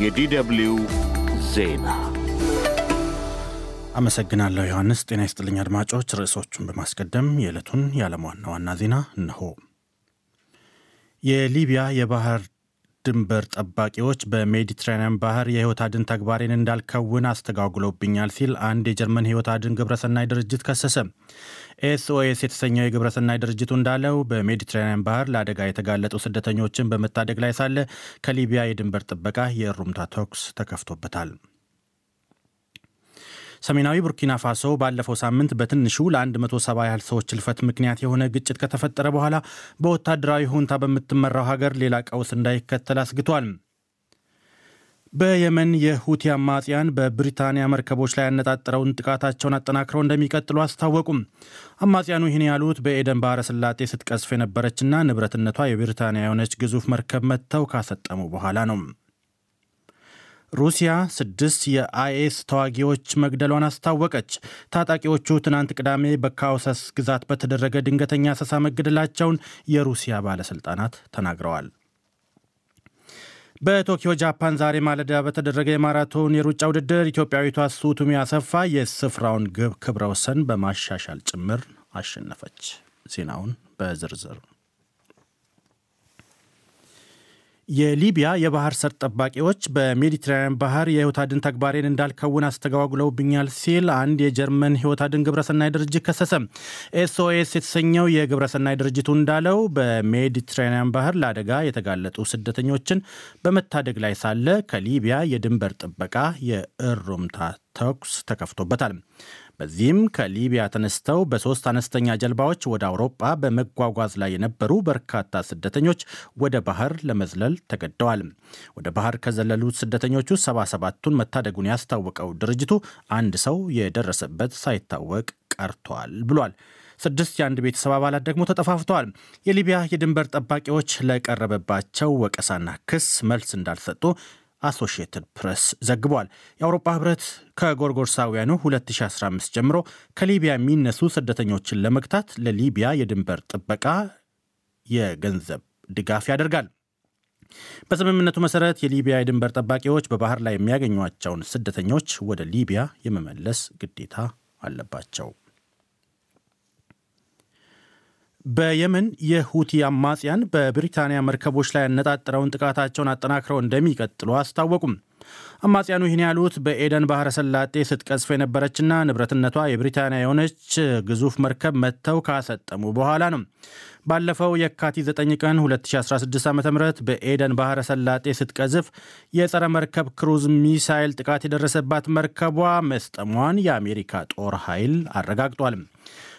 የ DW ዜና አመሰግናለሁ ዮሐንስ። ጤና ይስጥልኝ አድማጮች። ርዕሶቹን በማስቀደም የዕለቱን የዓለም ዋና ዋና ዜና እነሆ። የሊቢያ የባህር ድንበር ጠባቂዎች በሜዲትራኒያን ባህር የሕይወት አድን ተግባሬን እንዳልከውን አስተጓጉለውብኛል ሲል አንድ የጀርመን ሕይወት አድን ግብረሰናይ ድርጅት ከሰሰ። ኤስኦኤስ የተሰኘው የግብረሰናይ ድርጅቱ እንዳለው በሜዲትራኒያን ባህር ለአደጋ የተጋለጡ ስደተኞችን በመታደግ ላይ ሳለ ከሊቢያ የድንበር ጥበቃ የእሩምታ ተኩስ ተከፍቶበታል። ሰሜናዊ ቡርኪና ፋሶ ባለፈው ሳምንት በትንሹ ለ170 ያህል ሰዎች እልፈት ምክንያት የሆነ ግጭት ከተፈጠረ በኋላ በወታደራዊ ሁንታ በምትመራው ሀገር ሌላ ቀውስ እንዳይከተል አስግቷል። በየመን የሁቲ አማጽያን በብሪታንያ መርከቦች ላይ ያነጣጠረውን ጥቃታቸውን አጠናክረው እንደሚቀጥሉ አስታወቁም። አማጽያኑ ይህን ያሉት በኤደን ባህረ ሰላጤ ስትቀዝፍ የነበረችና ንብረትነቷ የብሪታንያ የሆነች ግዙፍ መርከብ መጥተው ካሰጠሙ በኋላ ነው። ሩሲያ ስድስት የአይኤስ ተዋጊዎች መግደሏን አስታወቀች። ታጣቂዎቹ ትናንት ቅዳሜ በካውሰስ ግዛት በተደረገ ድንገተኛ አሰሳ መገደላቸውን የሩሲያ ባለሥልጣናት ተናግረዋል። በቶኪዮ ጃፓን ዛሬ ማለዳ በተደረገ የማራቶን የሩጫ ውድድር ኢትዮጵያዊቷ ሱቱሚ አሰፋ የስፍራውን ግብ ክብረ ወሰን በማሻሻል ጭምር አሸነፈች። ዜናውን በዝርዝር የሊቢያ የባህር ሰርጥ ጠባቂዎች በሜዲትራኒያን ባህር የሕይወት አድን ተግባሬን እንዳልከውን አስተጓጉለውብኛል ሲል አንድ የጀርመን ሕይወት አድን ግብረሰናይ ድርጅት ከሰሰ። ኤስኦኤስ የተሰኘው የግብረሰናይ ድርጅቱ እንዳለው በሜዲትራኒያን ባህር ለአደጋ የተጋለጡ ስደተኞችን በመታደግ ላይ ሳለ ከሊቢያ የድንበር ጥበቃ የእሩምታ ተኩስ ተከፍቶበታል። በዚህም ከሊቢያ ተነስተው በሦስት አነስተኛ ጀልባዎች ወደ አውሮጳ በመጓጓዝ ላይ የነበሩ በርካታ ስደተኞች ወደ ባህር ለመዝለል ተገደዋል። ወደ ባህር ከዘለሉት ስደተኞቹ ሰባ ሰባቱን መታደጉን ያስታወቀው ድርጅቱ አንድ ሰው የደረሰበት ሳይታወቅ ቀርቷል ብሏል። ስድስት የአንድ ቤተሰብ አባላት ደግሞ ተጠፋፍተዋል። የሊቢያ የድንበር ጠባቂዎች ለቀረበባቸው ወቀሳና ክስ መልስ እንዳልሰጡ አሶሺየትድ ፕሬስ ዘግቧል። የአውሮፓ ህብረት ከጎርጎርሳውያኑ 2015 ጀምሮ ከሊቢያ የሚነሱ ስደተኞችን ለመግታት ለሊቢያ የድንበር ጥበቃ የገንዘብ ድጋፍ ያደርጋል። በስምምነቱ መሰረት የሊቢያ የድንበር ጠባቂዎች በባህር ላይ የሚያገኟቸውን ስደተኞች ወደ ሊቢያ የመመለስ ግዴታ አለባቸው። በየመን የሁቲ አማጽያን በብሪታንያ መርከቦች ላይ ያነጣጠረውን ጥቃታቸውን አጠናክረው እንደሚቀጥሉ አስታወቁም። አማጽያኑ ይህን ያሉት በኤደን ባህረ ሰላጤ ስትቀዝፍ የነበረችና ንብረትነቷ የብሪታንያ የሆነች ግዙፍ መርከብ መጥተው ካሰጠሙ በኋላ ነው። ባለፈው የካቲት 9 ቀን 2016 ዓ ም በኤደን ባህረ ሰላጤ ስትቀዝፍ የጸረ መርከብ ክሩዝ ሚሳይል ጥቃት የደረሰባት መርከቧ መስጠሟን የአሜሪካ ጦር ኃይል አረጋግጧል።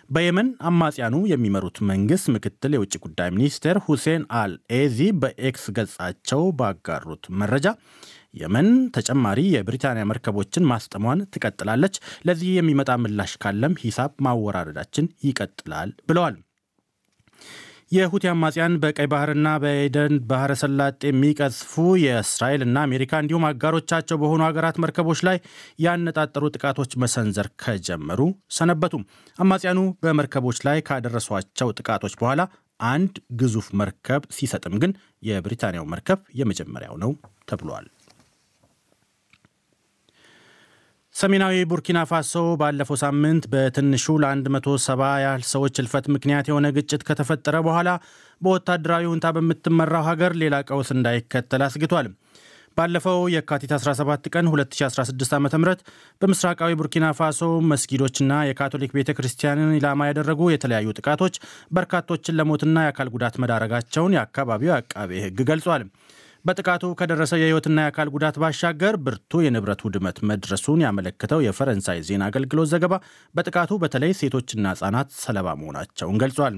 በየመን አማጽያኑ የሚመሩት መንግስት ምክትል የውጭ ጉዳይ ሚኒስቴር ሁሴን አል ኤዚ በኤክስ ገጻቸው ባጋሩት መረጃ የመን ተጨማሪ የብሪታንያ መርከቦችን ማስጠሟን ትቀጥላለች፣ ለዚህ የሚመጣ ምላሽ ካለም ሂሳብ ማወራረዳችን ይቀጥላል ብለዋል። የሁቲ አማጽያን በቀይ ባህርና በኤደን ባህረ ሰላጤ የሚቀዝፉ የእስራኤልና አሜሪካ እንዲሁም አጋሮቻቸው በሆኑ ሀገራት መርከቦች ላይ ያነጣጠሩ ጥቃቶች መሰንዘር ከጀመሩ ሰነበቱ። አማጽያኑ በመርከቦች ላይ ካደረሷቸው ጥቃቶች በኋላ አንድ ግዙፍ መርከብ ሲሰጥም ግን የብሪታንያው መርከብ የመጀመሪያው ነው ተብሏል። ሰሜናዊ ቡርኪና ፋሶ ባለፈው ሳምንት በትንሹ ለ170 ያህል ሰዎች እልፈት ምክንያት የሆነ ግጭት ከተፈጠረ በኋላ በወታደራዊ ሁንታ በምትመራው ሀገር ሌላ ቀውስ እንዳይከተል አስግቷል። ባለፈው የካቲት 17 ቀን 2016 ዓ ም በምስራቃዊ ቡርኪና ፋሶ መስጊዶችና የካቶሊክ ቤተ ክርስቲያንን ኢላማ ያደረጉ የተለያዩ ጥቃቶች በርካቶችን ለሞትና የአካል ጉዳት መዳረጋቸውን የአካባቢው አቃቤ ሕግ ገልጿል። በጥቃቱ ከደረሰው የሕይወትና የአካል ጉዳት ባሻገር ብርቱ የንብረት ውድመት መድረሱን ያመለክተው የፈረንሳይ ዜና አገልግሎት ዘገባ በጥቃቱ በተለይ ሴቶችና ሕጻናት ሰለባ መሆናቸውን ገልጿል።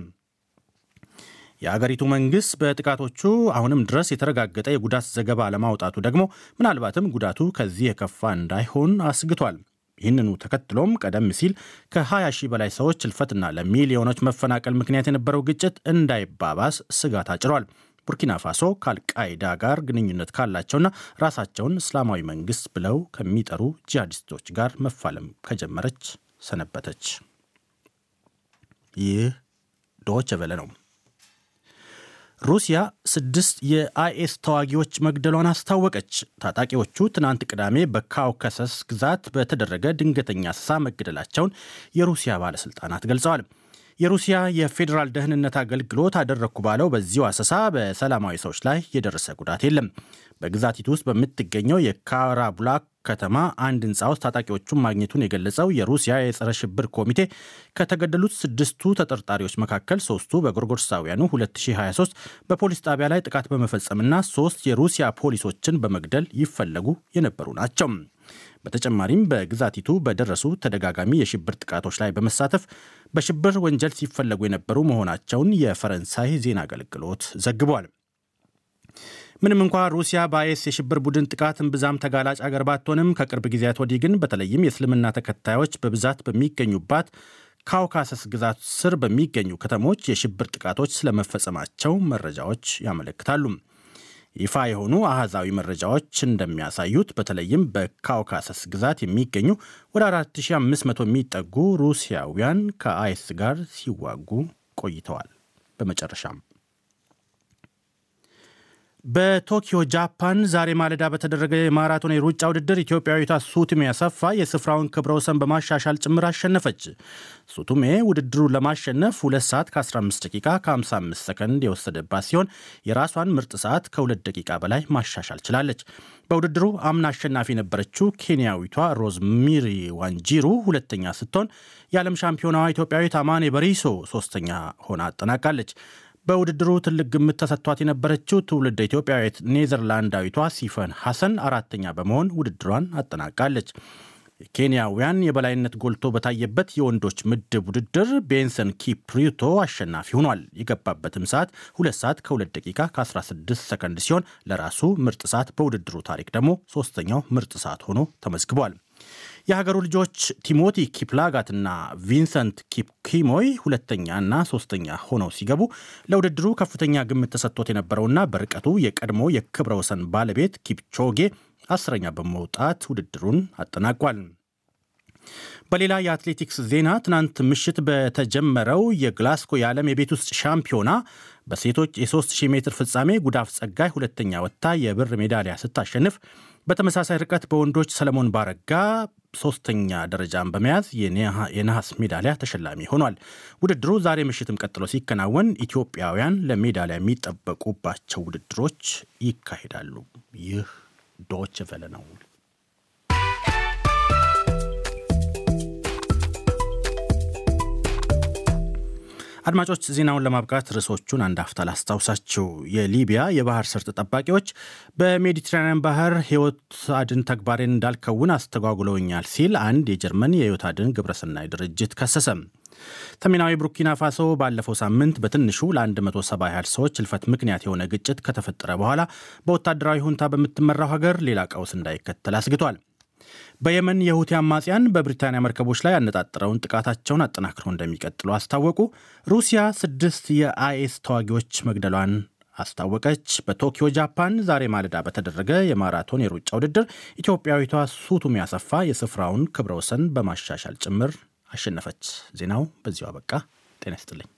የአገሪቱ መንግሥት በጥቃቶቹ አሁንም ድረስ የተረጋገጠ የጉዳት ዘገባ ለማውጣቱ ደግሞ ምናልባትም ጉዳቱ ከዚህ የከፋ እንዳይሆን አስግቷል። ይህንኑ ተከትሎም ቀደም ሲል ከ20 ሺህ በላይ ሰዎች እልፈትና ለሚሊዮኖች መፈናቀል ምክንያት የነበረው ግጭት እንዳይባባስ ስጋት አጭሯል። ቡርኪና ፋሶ ከአልቃይዳ ጋር ግንኙነት ካላቸውና ራሳቸውን እስላማዊ መንግስት ብለው ከሚጠሩ ጂሃዲስቶች ጋር መፋለም ከጀመረች ሰነበተች። ይህ ዶች ቨለ ነው። ሩሲያ ስድስት የአይኤስ ተዋጊዎች መግደሏን አስታወቀች። ታጣቂዎቹ ትናንት ቅዳሜ በካውካሰስ ግዛት በተደረገ ድንገተኛ አሰሳ መገደላቸውን የሩሲያ ባለሥልጣናት ገልጸዋል። የሩሲያ የፌዴራል ደህንነት አገልግሎት አደረግኩ ባለው በዚሁ አሰሳ በሰላማዊ ሰዎች ላይ የደረሰ ጉዳት የለም። በግዛቲቱ ውስጥ በምትገኘው የካራቡላክ ከተማ አንድ ህንፃ ውስጥ ታጣቂዎቹን ማግኘቱን የገለጸው የሩሲያ የጸረ ሽብር ኮሚቴ ከተገደሉት ስድስቱ ተጠርጣሪዎች መካከል ሶስቱ በጎርጎርሳውያኑ 2023 በፖሊስ ጣቢያ ላይ ጥቃት በመፈጸምና ሶስት የሩሲያ ፖሊሶችን በመግደል ይፈለጉ የነበሩ ናቸው። በተጨማሪም በግዛቲቱ በደረሱ ተደጋጋሚ የሽብር ጥቃቶች ላይ በመሳተፍ በሽብር ወንጀል ሲፈለጉ የነበሩ መሆናቸውን የፈረንሳይ ዜና አገልግሎት ዘግቧል። ምንም እንኳ ሩሲያ በአይኤስ የሽብር ቡድን ጥቃት እምብዛም ተጋላጭ አገር ባትሆንም ከቅርብ ጊዜያት ወዲህ ግን በተለይም የእስልምና ተከታዮች በብዛት በሚገኙባት ካውካሰስ ግዛት ስር በሚገኙ ከተሞች የሽብር ጥቃቶች ስለመፈጸማቸው መረጃዎች ያመለክታሉ። ይፋ የሆኑ አሃዛዊ መረጃዎች እንደሚያሳዩት በተለይም በካውካሰስ ግዛት የሚገኙ ወደ 4500 የሚጠጉ ሩሲያውያን ከአይስ ጋር ሲዋጉ ቆይተዋል። በመጨረሻም በቶኪዮ ጃፓን ዛሬ ማለዳ በተደረገ የማራቶን የሩጫ ውድድር ኢትዮጵያዊቷ ሱቱሜ አሰፋ የስፍራውን ክብረ ወሰን በማሻሻል ጭምር አሸነፈች። ሱቱሜ ውድድሩ ለማሸነፍ 2 ሰዓት ከ15 ደቂቃ ከ55 ሰከንድ የወሰደባት ሲሆን የራሷን ምርጥ ሰዓት ከ2 ደቂቃ በላይ ማሻሻል ችላለች። በውድድሩ አምና አሸናፊ የነበረችው ኬንያዊቷ ሮዝሚሪ ዋንጂሩ ሁለተኛ ስትሆን የዓለም ሻምፒዮናዋ ኢትዮጵያዊት አማኔ በሪሶ ሶስተኛ ሆና አጠናቃለች። በውድድሩ ትልቅ ግምት ተሰጥቷት የነበረችው ትውልድ ኢትዮጵያዊት ኔዘርላንዳዊቷ ሲፈን ሐሰን አራተኛ በመሆን ውድድሯን አጠናቃለች። ኬንያውያን የበላይነት ጎልቶ በታየበት የወንዶች ምድብ ውድድር ቤንሰን ኪፕሪቶ አሸናፊ ሆኗል። የገባበትም ሰዓት 2 ሰዓት ከ2 ደቂቃ ከ16 ሰከንድ ሲሆን ለራሱ ምርጥ ሰዓት በውድድሩ ታሪክ ደግሞ ሶስተኛው ምርጥ ሰዓት ሆኖ ተመዝግቧል። የሀገሩ ልጆች ቲሞቲ ኪፕላጋትና ቪንሰንት ኪፕኪሞይ ሁለተኛና ሶስተኛ ሆነው ሲገቡ ለውድድሩ ከፍተኛ ግምት ተሰጥቶት የነበረውና በርቀቱ የቀድሞ የክብረ ወሰን ባለቤት ኪፕቾጌ አስረኛ በመውጣት ውድድሩን አጠናቋል። በሌላ የአትሌቲክስ ዜና ትናንት ምሽት በተጀመረው የግላስኮ የዓለም የቤት ውስጥ ሻምፒዮና በሴቶች የ3000 ሜትር ፍጻሜ ጉዳፍ ጸጋይ ሁለተኛ ወጥታ የብር ሜዳሊያ ስታሸንፍ በተመሳሳይ ርቀት በወንዶች ሰለሞን ባረጋ ሶስተኛ ደረጃን በመያዝ የነሐስ ሜዳሊያ ተሸላሚ ሆኗል። ውድድሩ ዛሬ ምሽትም ቀጥሎ ሲከናወን ኢትዮጵያውያን ለሜዳሊያ የሚጠበቁባቸው ውድድሮች ይካሄዳሉ። ይህ ዶች ቨለ ነው። አድማጮች ዜናውን ለማብቃት ርዕሶቹን አንድ አፍታ ላስታውሳችሁ። የሊቢያ የባህር ሰርጥ ጠባቂዎች በሜዲትራንያን ባህር ሕይወት አድን ተግባሬን እንዳልከውን አስተጓጉለውኛል ሲል አንድ የጀርመን የሕይወት አድን ግብረሰናይ ድርጅት ከሰሰም። ሰሜናዊ ቡርኪና ፋሶ ባለፈው ሳምንት በትንሹ ለ170 ያህል ሰዎች እልፈት ምክንያት የሆነ ግጭት ከተፈጠረ በኋላ በወታደራዊ ሁንታ በምትመራው ሀገር ሌላ ቀውስ እንዳይከተል አስግቷል። በየመን የሁቲ አማጽያን በብሪታንያ መርከቦች ላይ ያነጣጠረውን ጥቃታቸውን አጠናክረው እንደሚቀጥሉ አስታወቁ። ሩሲያ ስድስት የአይኤስ ተዋጊዎች መግደሏን አስታወቀች። በቶኪዮ ጃፓን ዛሬ ማለዳ በተደረገ የማራቶን የሩጫ ውድድር ኢትዮጵያዊቷ ሱቱሜ አሰፋ የስፍራውን ክብረ ወሰን በማሻሻል ጭምር አሸነፈች። ዜናው በዚሁ አበቃ። ጤና ይስጥልኝ።